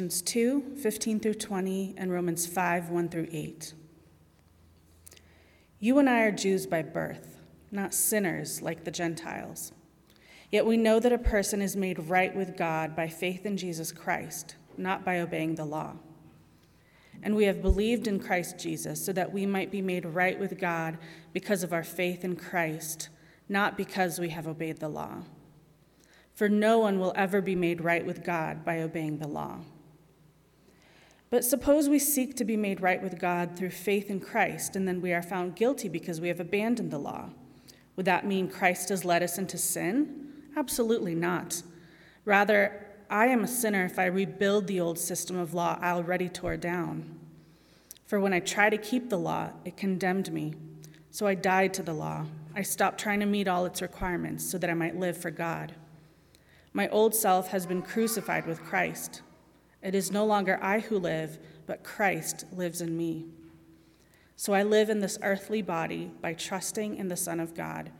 Romans 2 15 through 20, and Romans 5 1 through 8. You and I are Jews by birth, not sinners like the Gentiles. Yet we know that a person is made right with God by faith in Jesus Christ, not by obeying the law. And we have believed in Christ Jesus so that we might be made right with God because of our faith in Christ, not because we have obeyed the law. For no one will ever be made right with God by obeying the law. But suppose we seek to be made right with God through faith in Christ, and then we are found guilty because we have abandoned the law. Would that mean Christ has led us into sin? Absolutely not. Rather, I am a sinner if I rebuild the old system of law I already tore down. For when I tried to keep the law, it condemned me. So I died to the law. I stopped trying to meet all its requirements so that I might live for God. My old self has been crucified with Christ. It is no longer I who live, but Christ lives in me. So I live in this earthly body by trusting in the Son of God,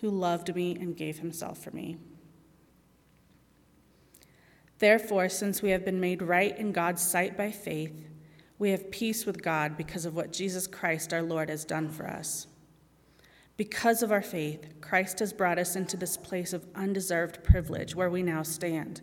who loved me and gave himself for me. Therefore, since we have been made right in God's sight by faith, we have peace with God because of what Jesus Christ our Lord has done for us. Because of our faith, Christ has brought us into this place of undeserved privilege where we now stand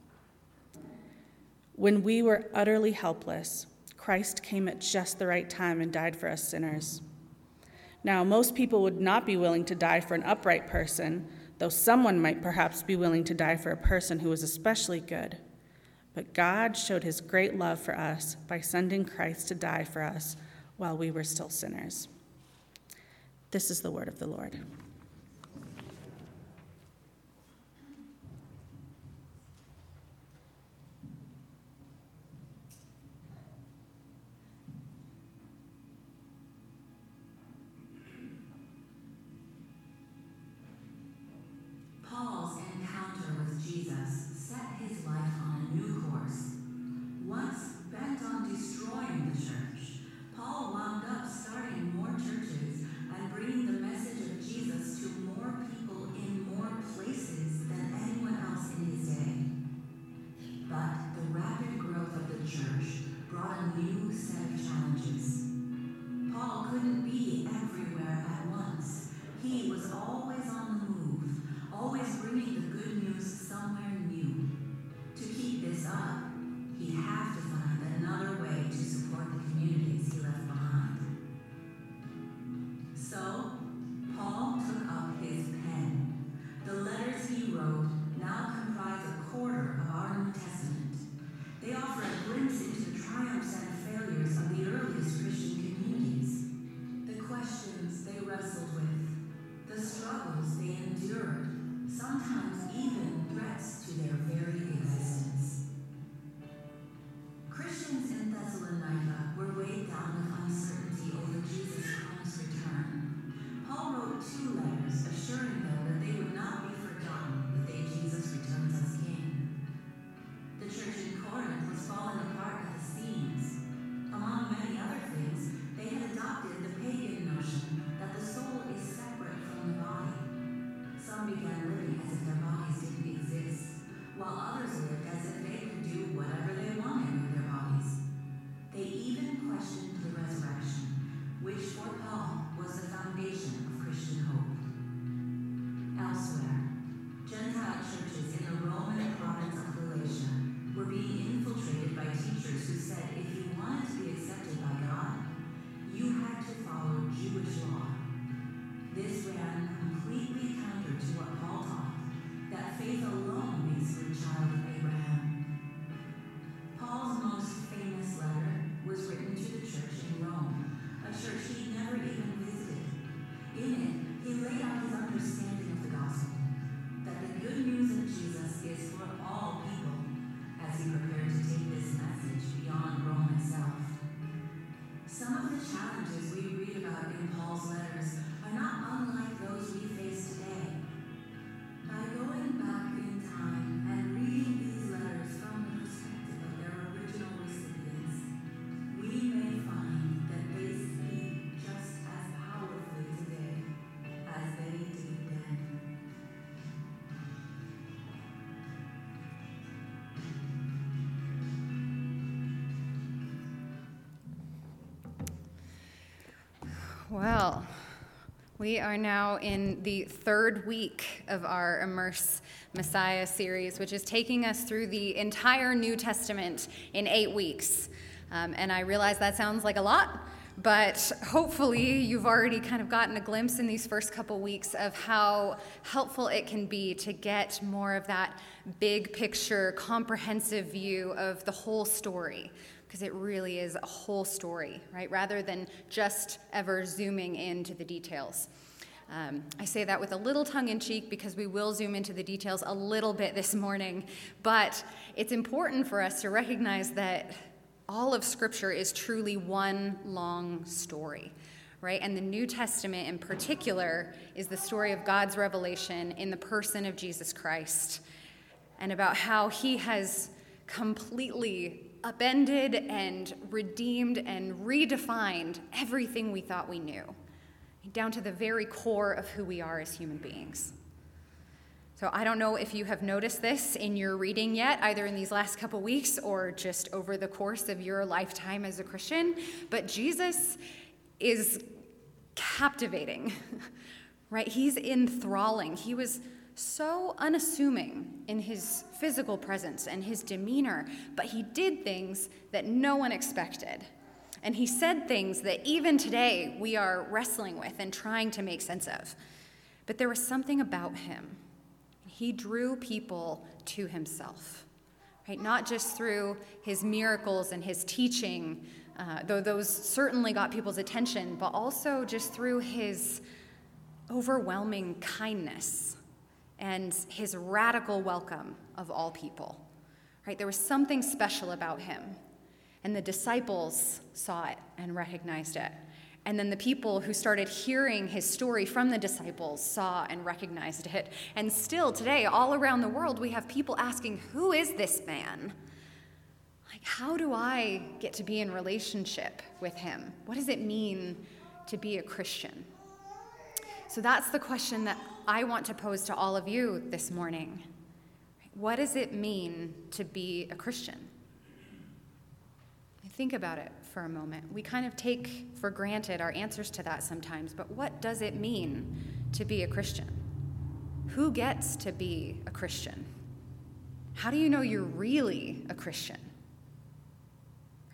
When we were utterly helpless, Christ came at just the right time and died for us sinners. Now, most people would not be willing to die for an upright person, though someone might perhaps be willing to die for a person who was especially good. But God showed his great love for us by sending Christ to die for us while we were still sinners. This is the word of the Lord. Well, we are now in the third week of our Immerse Messiah series, which is taking us through the entire New Testament in eight weeks. Um, and I realize that sounds like a lot, but hopefully you've already kind of gotten a glimpse in these first couple weeks of how helpful it can be to get more of that big picture, comprehensive view of the whole story because it really is a whole story, right? Rather than just ever zooming into the details. Um, I say that with a little tongue in cheek because we will zoom into the details a little bit this morning, but it's important for us to recognize that all of Scripture is truly one long story, right? And the New Testament in particular is the story of God's revelation in the person of Jesus Christ and about how he has completely upended and redeemed and redefined everything we thought we knew, down to the very core of who we are as human beings. So I don't know if you have noticed this in your reading yet, either in these last couple weeks or just over the course of your lifetime as a Christian, but Jesus is captivating, right? He's enthralling. He was so unassuming in his physical presence and his demeanor, but he did things that no one expected. And he said things that even today we are wrestling with and trying to make sense of. But there was something about him. He drew people to himself, right? Not just through his miracles and his teaching, uh, though those certainly got people's attention, but also just through his overwhelming kindness and his radical welcome of all people. Right? There was something special about him. And the disciples saw it and recognized it. And then the people who started hearing his story from the disciples saw and recognized it. And still today, all around the world, we have people asking, Who is this man? Like, how do I get to be in relationship with him? What does it mean to be a Christian? So that's the question that I want to pose to all of you this morning. What does it mean to be a Christian? Think about it for a moment. We kind of take for granted our answers to that sometimes, but what does it mean to be a Christian? Who gets to be a Christian? How do you know you're really a Christian?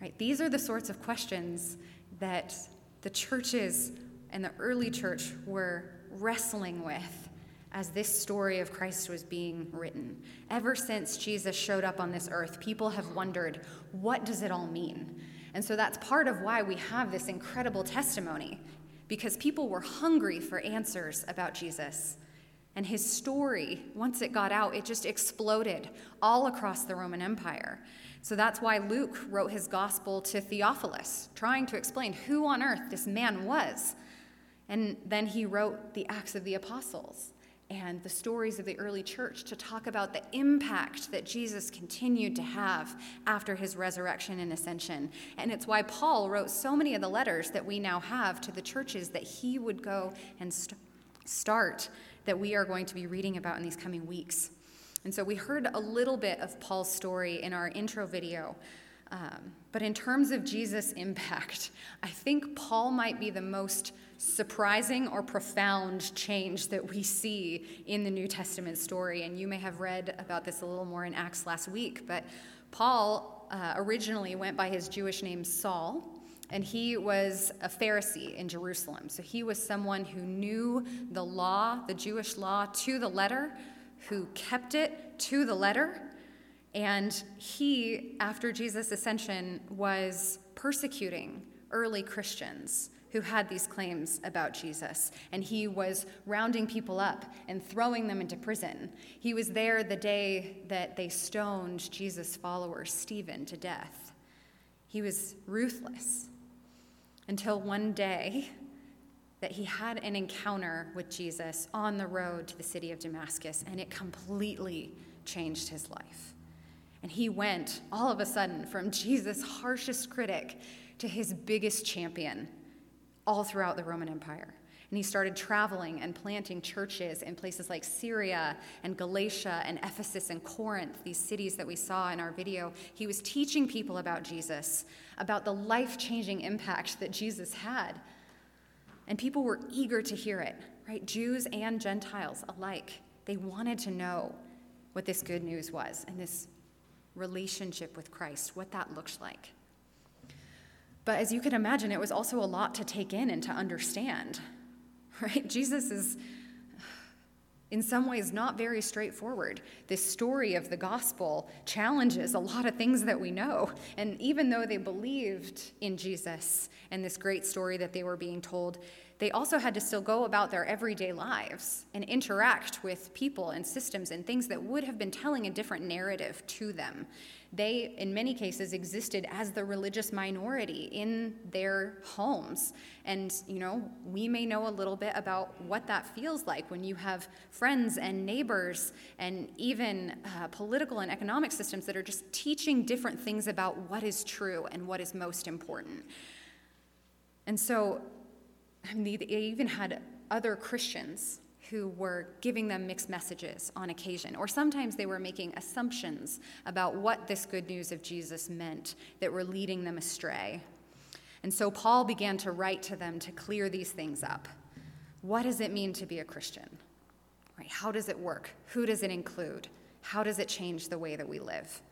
Right? These are the sorts of questions that the churches and the early church were wrestling with as this story of Christ was being written. Ever since Jesus showed up on this earth, people have wondered, what does it all mean? And so that's part of why we have this incredible testimony, because people were hungry for answers about Jesus. And his story, once it got out, it just exploded all across the Roman Empire. So that's why Luke wrote his gospel to Theophilus, trying to explain who on earth this man was and then he wrote the Acts of the Apostles and the stories of the early church to talk about the impact that Jesus continued to have after his resurrection and ascension. And it's why Paul wrote so many of the letters that we now have to the churches that he would go and st- start that we are going to be reading about in these coming weeks. And so we heard a little bit of Paul's story in our intro video. Um, but in terms of Jesus' impact, I think Paul might be the most surprising or profound change that we see in the New Testament story. And you may have read about this a little more in Acts last week, but Paul uh, originally went by his Jewish name Saul. And he was a Pharisee in Jerusalem. So he was someone who knew the law, the Jewish law, to the letter, who kept it to the letter. And he, after Jesus' ascension, was persecuting early Christians who had these claims about Jesus, and he was rounding people up and throwing them into prison. He was there the day that they stoned Jesus' follower, Stephen, to death. He was ruthless. until one day that he had an encounter with Jesus on the road to the city of Damascus, and it completely changed his life. And he went all of a sudden from Jesus' harshest critic to his biggest champion all throughout the Roman Empire. And he started traveling and planting churches in places like Syria and Galatia and Ephesus and Corinth, these cities that we saw in our video. He was teaching people about Jesus, about the life changing impact that Jesus had. And people were eager to hear it, right? Jews and Gentiles alike. They wanted to know what this good news was and this relationship with Christ, what that looked like. But as you can imagine, it was also a lot to take in and to understand, right? Jesus is in some ways not very straightforward. This story of the gospel challenges a lot of things that we know. And even though they believed in Jesus and this great story that they were being told, they also had to still go about their everyday lives and interact with people and systems and things that would have been telling a different narrative to them. They, in many cases, existed as the religious minority in their homes. And, you know, we may know a little bit about what that feels like when you have friends and neighbors and even uh, political and economic systems that are just teaching different things about what is true and what is most important. And so, I mean, they even had other Christians who were giving them mixed messages on occasion, or sometimes they were making assumptions about what this good news of Jesus meant that were leading them astray. And so Paul began to write to them to clear these things up. What does it mean to be a Christian? Right? How does it work? Who does it include? How does it change the way that we live?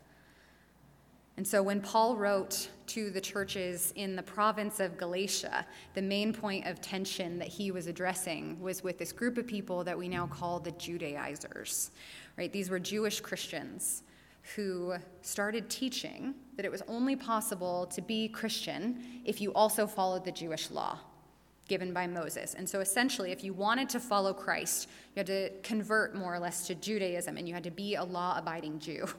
And so when Paul wrote to the churches in the province of Galatia, the main point of tension that he was addressing was with this group of people that we now call the Judaizers. Right? These were Jewish Christians who started teaching that it was only possible to be Christian if you also followed the Jewish law given by Moses. And so essentially, if you wanted to follow Christ, you had to convert more or less to Judaism and you had to be a law abiding Jew.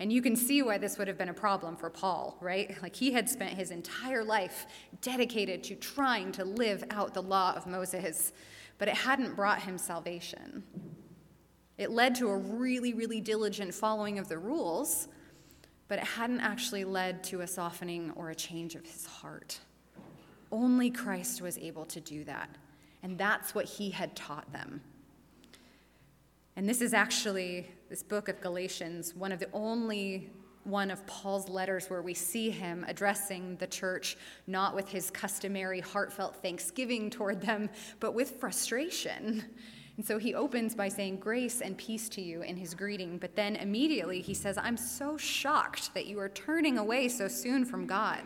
And you can see why this would have been a problem for Paul, right? Like he had spent his entire life dedicated to trying to live out the law of Moses, but it hadn't brought him salvation. It led to a really, really diligent following of the rules, but it hadn't actually led to a softening or a change of his heart. Only Christ was able to do that. And that's what he had taught them. And this is actually, this book of Galatians, one of the only one of Paul's letters where we see him addressing the church not with his customary heartfelt thanksgiving toward them, but with frustration. And so he opens by saying, Grace and peace to you in his greeting. But then immediately he says, I'm so shocked that you are turning away so soon from God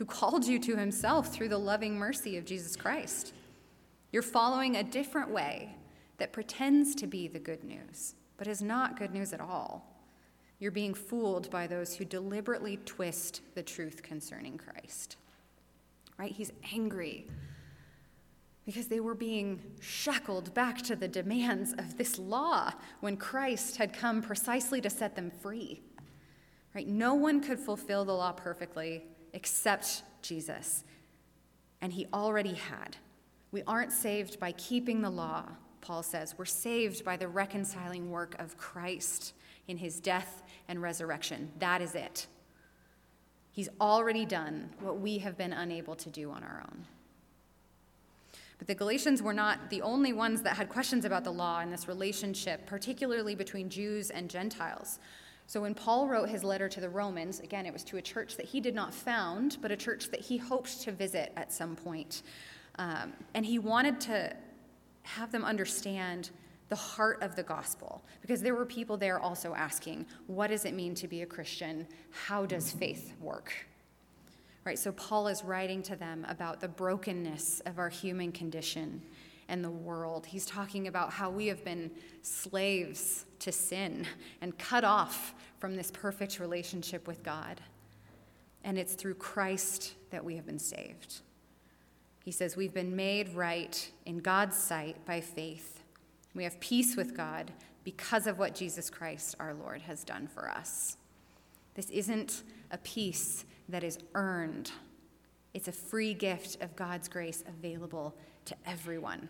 who called you to himself through the loving mercy of Jesus Christ. You're following a different way that pretends to be the good news, but is not good news at all. You're being fooled by those who deliberately twist the truth concerning Christ. Right? He's angry because they were being shackled back to the demands of this law when Christ had come precisely to set them free. Right? No one could fulfill the law perfectly except Jesus. And he already had. We aren't saved by keeping the law, Paul says. We're saved by the reconciling work of Christ in his death and resurrection. That is it. He's already done what we have been unable to do on our own. But the Galatians were not the only ones that had questions about the law and this relationship, particularly between Jews and Gentiles. So when Paul wrote his letter to the Romans, again, it was to a church that he did not found, but a church that he hoped to visit at some point. Um, and he wanted to have them understand the heart of the gospel because there were people there also asking, what does it mean to be a Christian? How does faith work? Right, so Paul is writing to them about the brokenness of our human condition and the world. He's talking about how we have been slaves to sin and cut off from this perfect relationship with God. And it's through Christ that we have been saved. He says, We've been made right in God's sight by faith. We have peace with God because of what Jesus Christ, our Lord, has done for us. This isn't a peace that is earned, It's a free gift of God's grace available to everyone.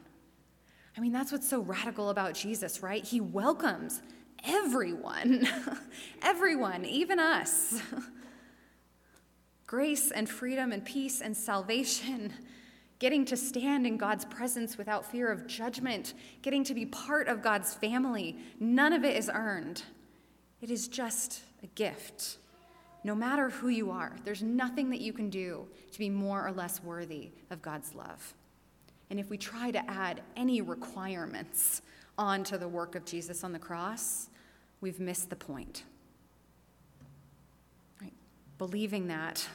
I mean, that's what's so radical about Jesus, right? He welcomes everyone, everyone, even us. Grace and freedom and peace and salvation, getting to stand in God's presence without fear of judgment, getting to be part of God's family, none of it is earned. It is just a gift. No matter who you are, there's nothing that you can do to be more or less worthy of God's love. And if we try to add any requirements onto the work of Jesus on the cross, we've missed the point. Right? Believing that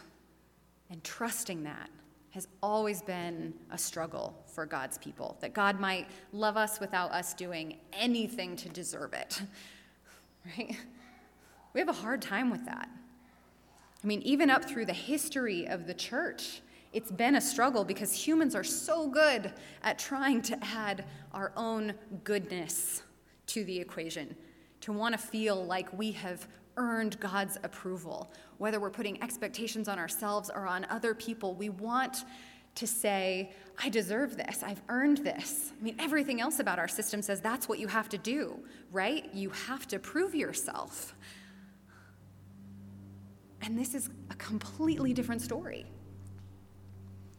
and trusting that has always been a struggle for God's people, that God might love us without us doing anything to deserve it. Right? We have a hard time with that. I mean, even up through the history of the church, it's been a struggle because humans are so good at trying to add our own goodness to the equation, to want to feel like we have earned God's approval. Whether we're putting expectations on ourselves or on other people, we want to say, I deserve this, I've earned this. I mean, everything else about our system says that's what you have to do, right? You have to prove yourself. And this is a completely different story.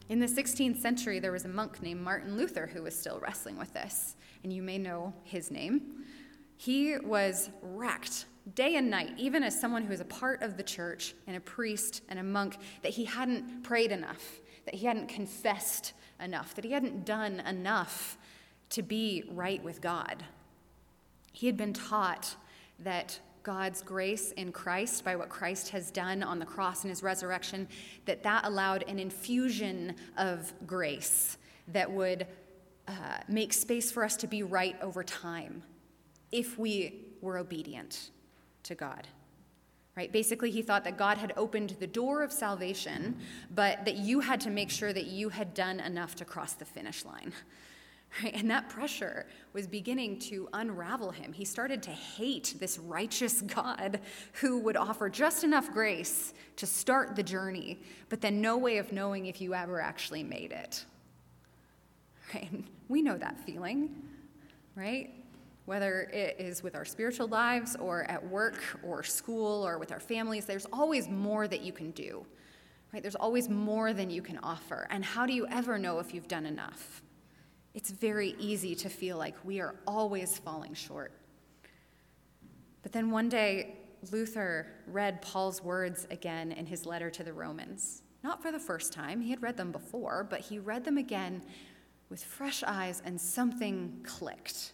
In the 16th century, there was a monk named Martin Luther who was still wrestling with this, and you may know his name. He was wrecked day and night, even as someone who was a part of the church and a priest and a monk, that he hadn't prayed enough, that he hadn't confessed enough, that he hadn't done enough to be right with God. He had been taught that God's grace in Christ by what Christ has done on the cross and his resurrection, that that allowed an infusion of grace that would uh, make space for us to be right over time if we were obedient to God. Right? Basically, he thought that God had opened the door of salvation, but that you had to make sure that you had done enough to cross the finish line. Right? And that pressure was beginning to unravel him. He started to hate this righteous God who would offer just enough grace to start the journey, but then no way of knowing if you ever actually made it. Right? We know that feeling, right? Whether it is with our spiritual lives or at work or school or with our families, there's always more that you can do. Right? There's always more than you can offer. And how do you ever know if you've done enough? It's very easy to feel like we are always falling short. But then one day, Luther read Paul's words again in his letter to the Romans. Not for the first time, he had read them before, but he read them again with fresh eyes and something clicked.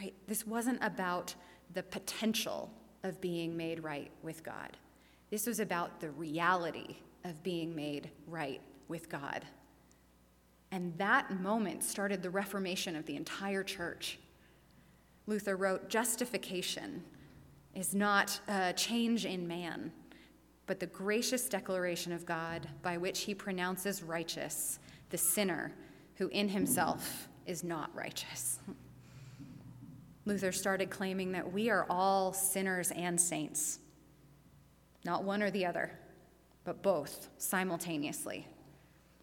Right? This wasn't about the potential of being made right with God. This was about the reality of being made right with God. And that moment started the reformation of the entire church. Luther wrote Justification is not a change in man, but the gracious declaration of God by which he pronounces righteous the sinner who in himself is not righteous. Luther started claiming that we are all sinners and saints, not one or the other, but both simultaneously.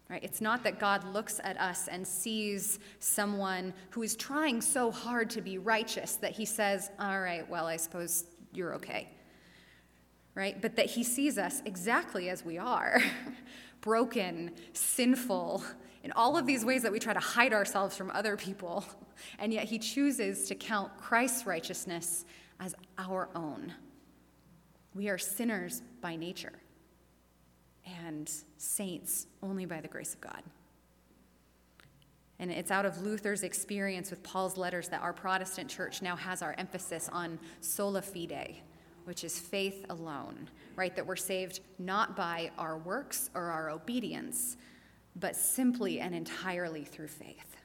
Right? It's not that God looks at us and sees someone who is trying so hard to be righteous that he says, All right, well, I suppose you're okay. Right? But that he sees us exactly as we are broken, sinful, in all of these ways that we try to hide ourselves from other people. And yet he chooses to count Christ's righteousness as our own. We are sinners by nature and saints only by the grace of God. And it's out of Luther's experience with Paul's letters that our Protestant church now has our emphasis on sola fide, which is faith alone, right? That we're saved not by our works or our obedience, but simply and entirely through faith.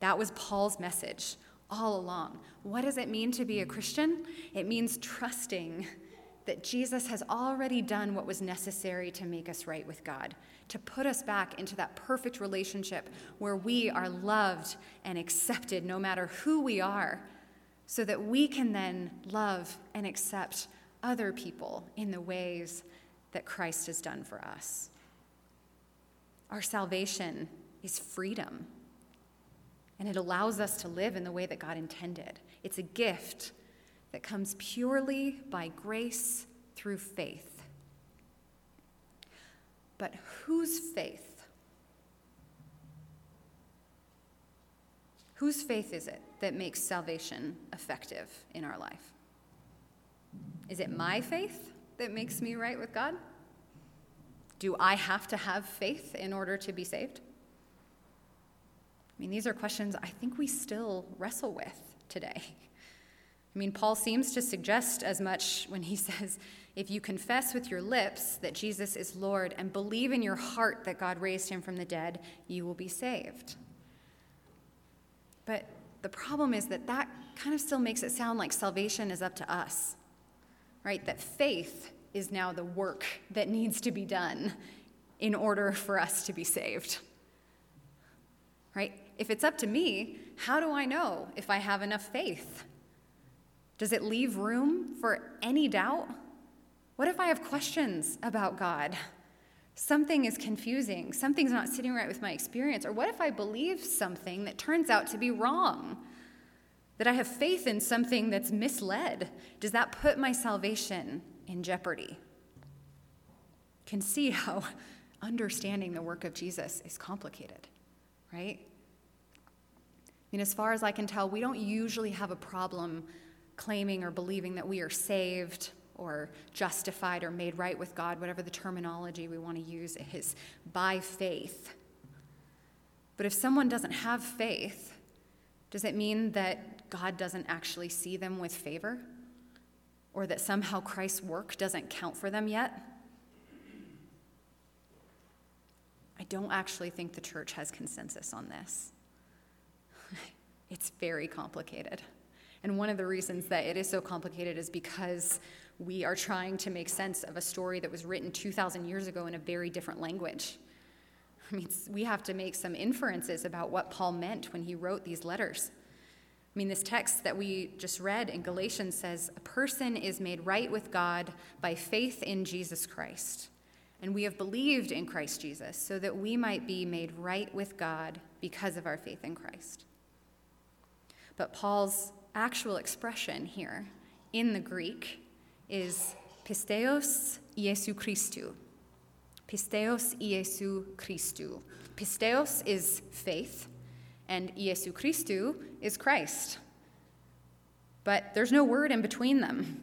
That was Paul's message all along. What does it mean to be a Christian? It means trusting that Jesus has already done what was necessary to make us right with God, to put us back into that perfect relationship where we are loved and accepted no matter who we are, so that we can then love and accept other people in the ways that Christ has done for us. Our salvation is freedom, and it allows us to live in the way that God intended. It's a gift that comes purely by grace through faith. But whose faith? Whose faith is it that makes salvation effective in our life? Is it my faith that makes me right with God? Do I have to have faith in order to be saved? I mean, these are questions I think we still wrestle with today. I mean, Paul seems to suggest as much when he says, if you confess with your lips that Jesus is Lord and believe in your heart that God raised him from the dead, you will be saved. But the problem is that that kind of still makes it sound like salvation is up to us, right? That faith is now the work that needs to be done in order for us to be saved, right? If it's up to me, how do I know if I have enough faith? Does it leave room for any doubt? What if I have questions about God? Something is confusing, something's not sitting right with my experience. Or what if I believe something that turns out to be wrong? That I have faith in something that's misled? Does that put my salvation in jeopardy? Can see how understanding the work of Jesus is complicated, right? I mean, as far as I can tell, we don't usually have a problem claiming or believing that we are saved or justified or made right with God, whatever the terminology we want to use is, by faith. But if someone doesn't have faith, does it mean that God doesn't actually see them with favor? Or that somehow Christ's work doesn't count for them yet? I don't actually think the church has consensus on this. it's very complicated. And one of the reasons that it is so complicated is because we are trying to make sense of a story that was written 2,000 years ago in a very different language. I mean, we have to make some inferences about what Paul meant when he wrote these letters. I mean, this text that we just read in Galatians says, A person is made right with God by faith in Jesus Christ. And we have believed in Christ Jesus so that we might be made right with God because of our faith in Christ. But Paul's actual expression here in the Greek is pisteos Iesu Christu. Pisteos Iesu Christu. Pisteos is faith, and Iesu Christu is Christ. But there's no word in between them,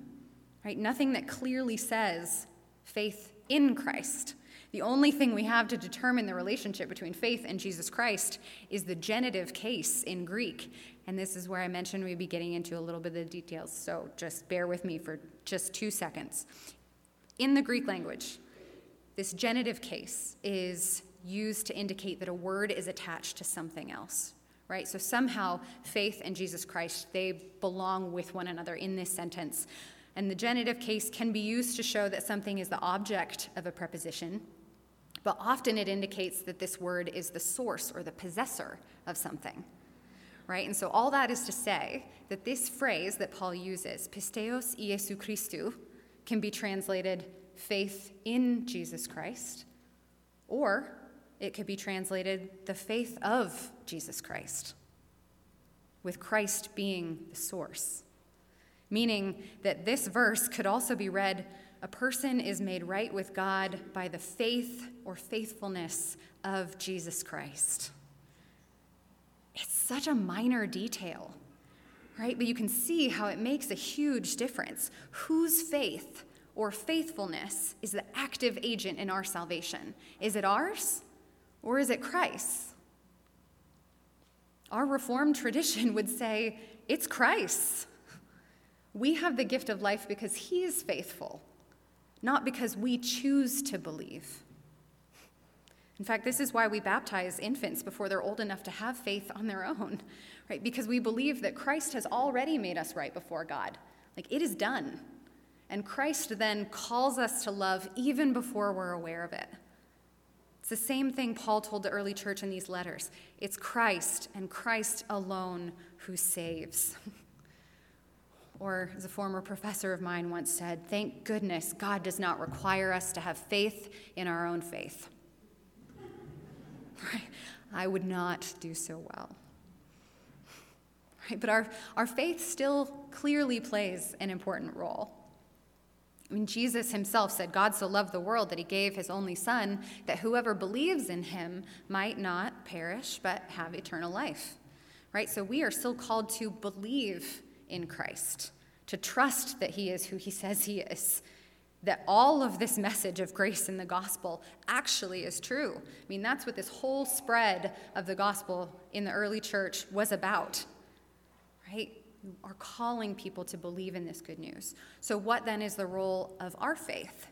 right? Nothing that clearly says faith in Christ. The only thing we have to determine the relationship between faith and Jesus Christ is the genitive case in Greek. And this is where I mentioned we'd be getting into a little bit of the details, so just bear with me for just two seconds. In the Greek language, this genitive case is used to indicate that a word is attached to something else right so somehow faith and jesus christ they belong with one another in this sentence and the genitive case can be used to show that something is the object of a preposition but often it indicates that this word is the source or the possessor of something. Right? And so all that is to say that this phrase that Paul uses, pisteos Iesu Christou, can be translated faith in Jesus Christ, or it could be translated the faith of Jesus Christ, with Christ being the source. Meaning that this verse could also be read a person is made right with God by the faith or faithfulness of Jesus Christ. It's such a minor detail, right? But you can see how it makes a huge difference. Whose faith or faithfulness is the active agent in our salvation? Is it ours or is it Christ's? Our Reformed tradition would say it's Christ's. We have the gift of life because he is faithful not because we choose to believe. In fact, this is why we baptize infants before they're old enough to have faith on their own, right? Because we believe that Christ has already made us right before God. Like it is done. And Christ then calls us to love even before we're aware of it. It's the same thing Paul told the early church in these letters it's Christ and Christ alone who saves. Or, as a former professor of mine once said, thank goodness God does not require us to have faith in our own faith. Right? I would not do so well. Right? But our, our faith still clearly plays an important role. I mean, Jesus himself said, God so loved the world that he gave his only Son, that whoever believes in him might not perish, but have eternal life. Right? So we are still called to believe in Christ, to trust that he is who he says he is, that all of this message of grace in the gospel actually is true. I mean, that's what this whole spread of the gospel in the early church was about, right? You are calling people to believe in this good news. So, what then is the role of our faith?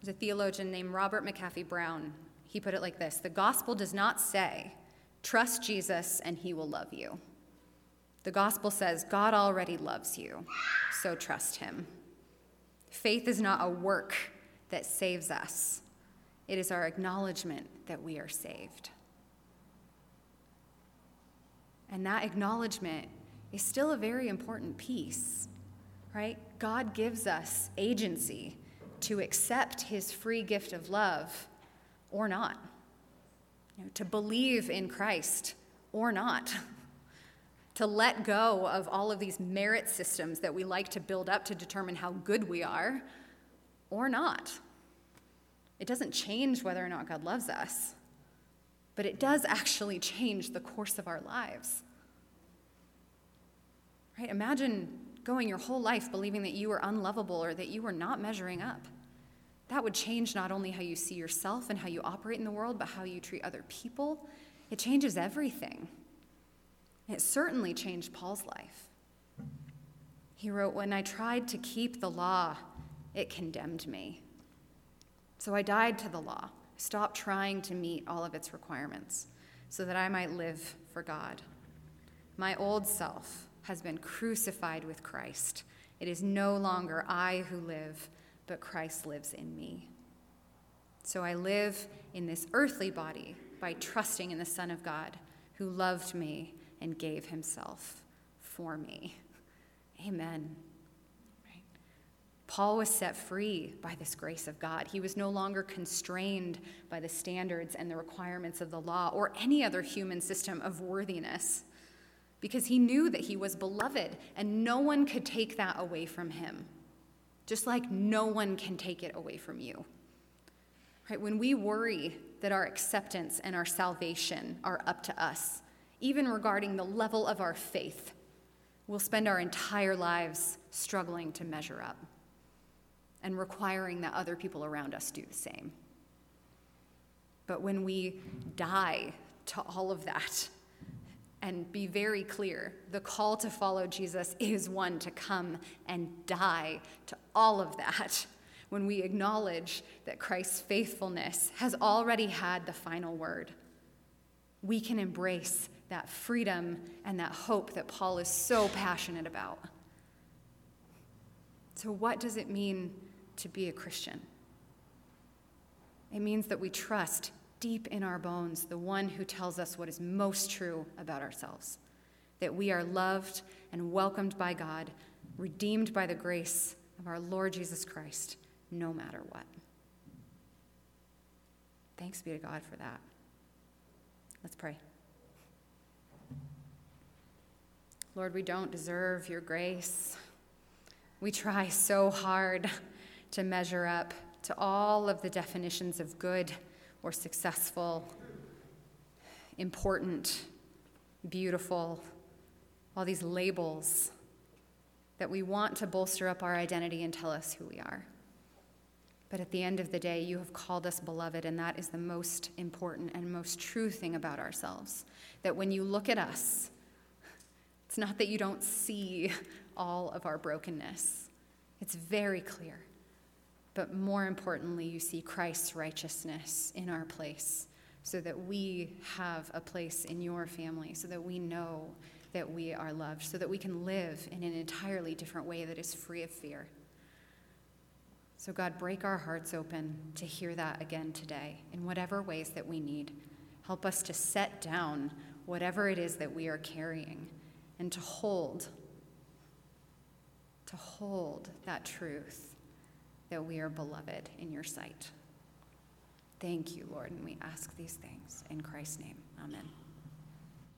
There's a theologian named Robert McAfee Brown. He put it like this The gospel does not say, trust Jesus and he will love you. The gospel says, God already loves you, so trust him. Faith is not a work that saves us, it is our acknowledgement that we are saved. And that acknowledgement is still a very important piece, right? God gives us agency to accept his free gift of love or not, you know, to believe in Christ or not, to let go of all of these merit systems that we like to build up to determine how good we are or not. It doesn't change whether or not God loves us but it does actually change the course of our lives. Right? Imagine going your whole life believing that you were unlovable or that you were not measuring up. That would change not only how you see yourself and how you operate in the world, but how you treat other people. It changes everything. It certainly changed Paul's life. He wrote, When I tried to keep the law, it condemned me. So I died to the law. stopped trying to meet all of its requirements so that I might live for God. My old self has been crucified with Christ. It is no longer I who live, but Christ lives in me. So I live in this earthly body by trusting in the Son of God who loved me and gave himself for me. Amen. Paul was set free by this grace of God. He was no longer constrained by the standards and the requirements of the law or any other human system of worthiness because he knew that he was beloved and no one could take that away from him, just like no one can take it away from you. Right? When we worry that our acceptance and our salvation are up to us, even regarding the level of our faith, we'll spend our entire lives struggling to measure up and requiring that other people around us do the same. But when we die to all of that, and be very clear the call to follow Jesus is one to come and die to all of that. When we acknowledge that Christ's faithfulness has already had the final word, we can embrace that freedom and that hope that Paul is so passionate about. So, what does it mean to be a Christian. It means that we trust deep in our bones the one who tells us what is most true about ourselves that we are loved and welcomed by God, redeemed by the grace of our Lord Jesus Christ, no matter what. Thanks be to God for that. Let's pray. Lord, we don't deserve your grace. We try so hard to measure up to all of the definitions of good or successful, important, beautiful, all these labels that we want to bolster up our identity and tell us who we are. But at the end of the day, you have called us beloved, and that is the most important and most true thing about ourselves. That when you look at us, it's not that you don't see all of our brokenness, it's very clear. But more importantly, you see Christ's righteousness in our place so that we have a place in your family, so that we know that we are loved, so that we can live in an entirely different way that is free of fear. So, God, break our hearts open to hear that again today in whatever ways that we need. Help us to set down whatever it is that we are carrying and to hold, to hold that truth that we are beloved in your sight. Thank you, Lord, and we ask these things in Christ's name. Amen.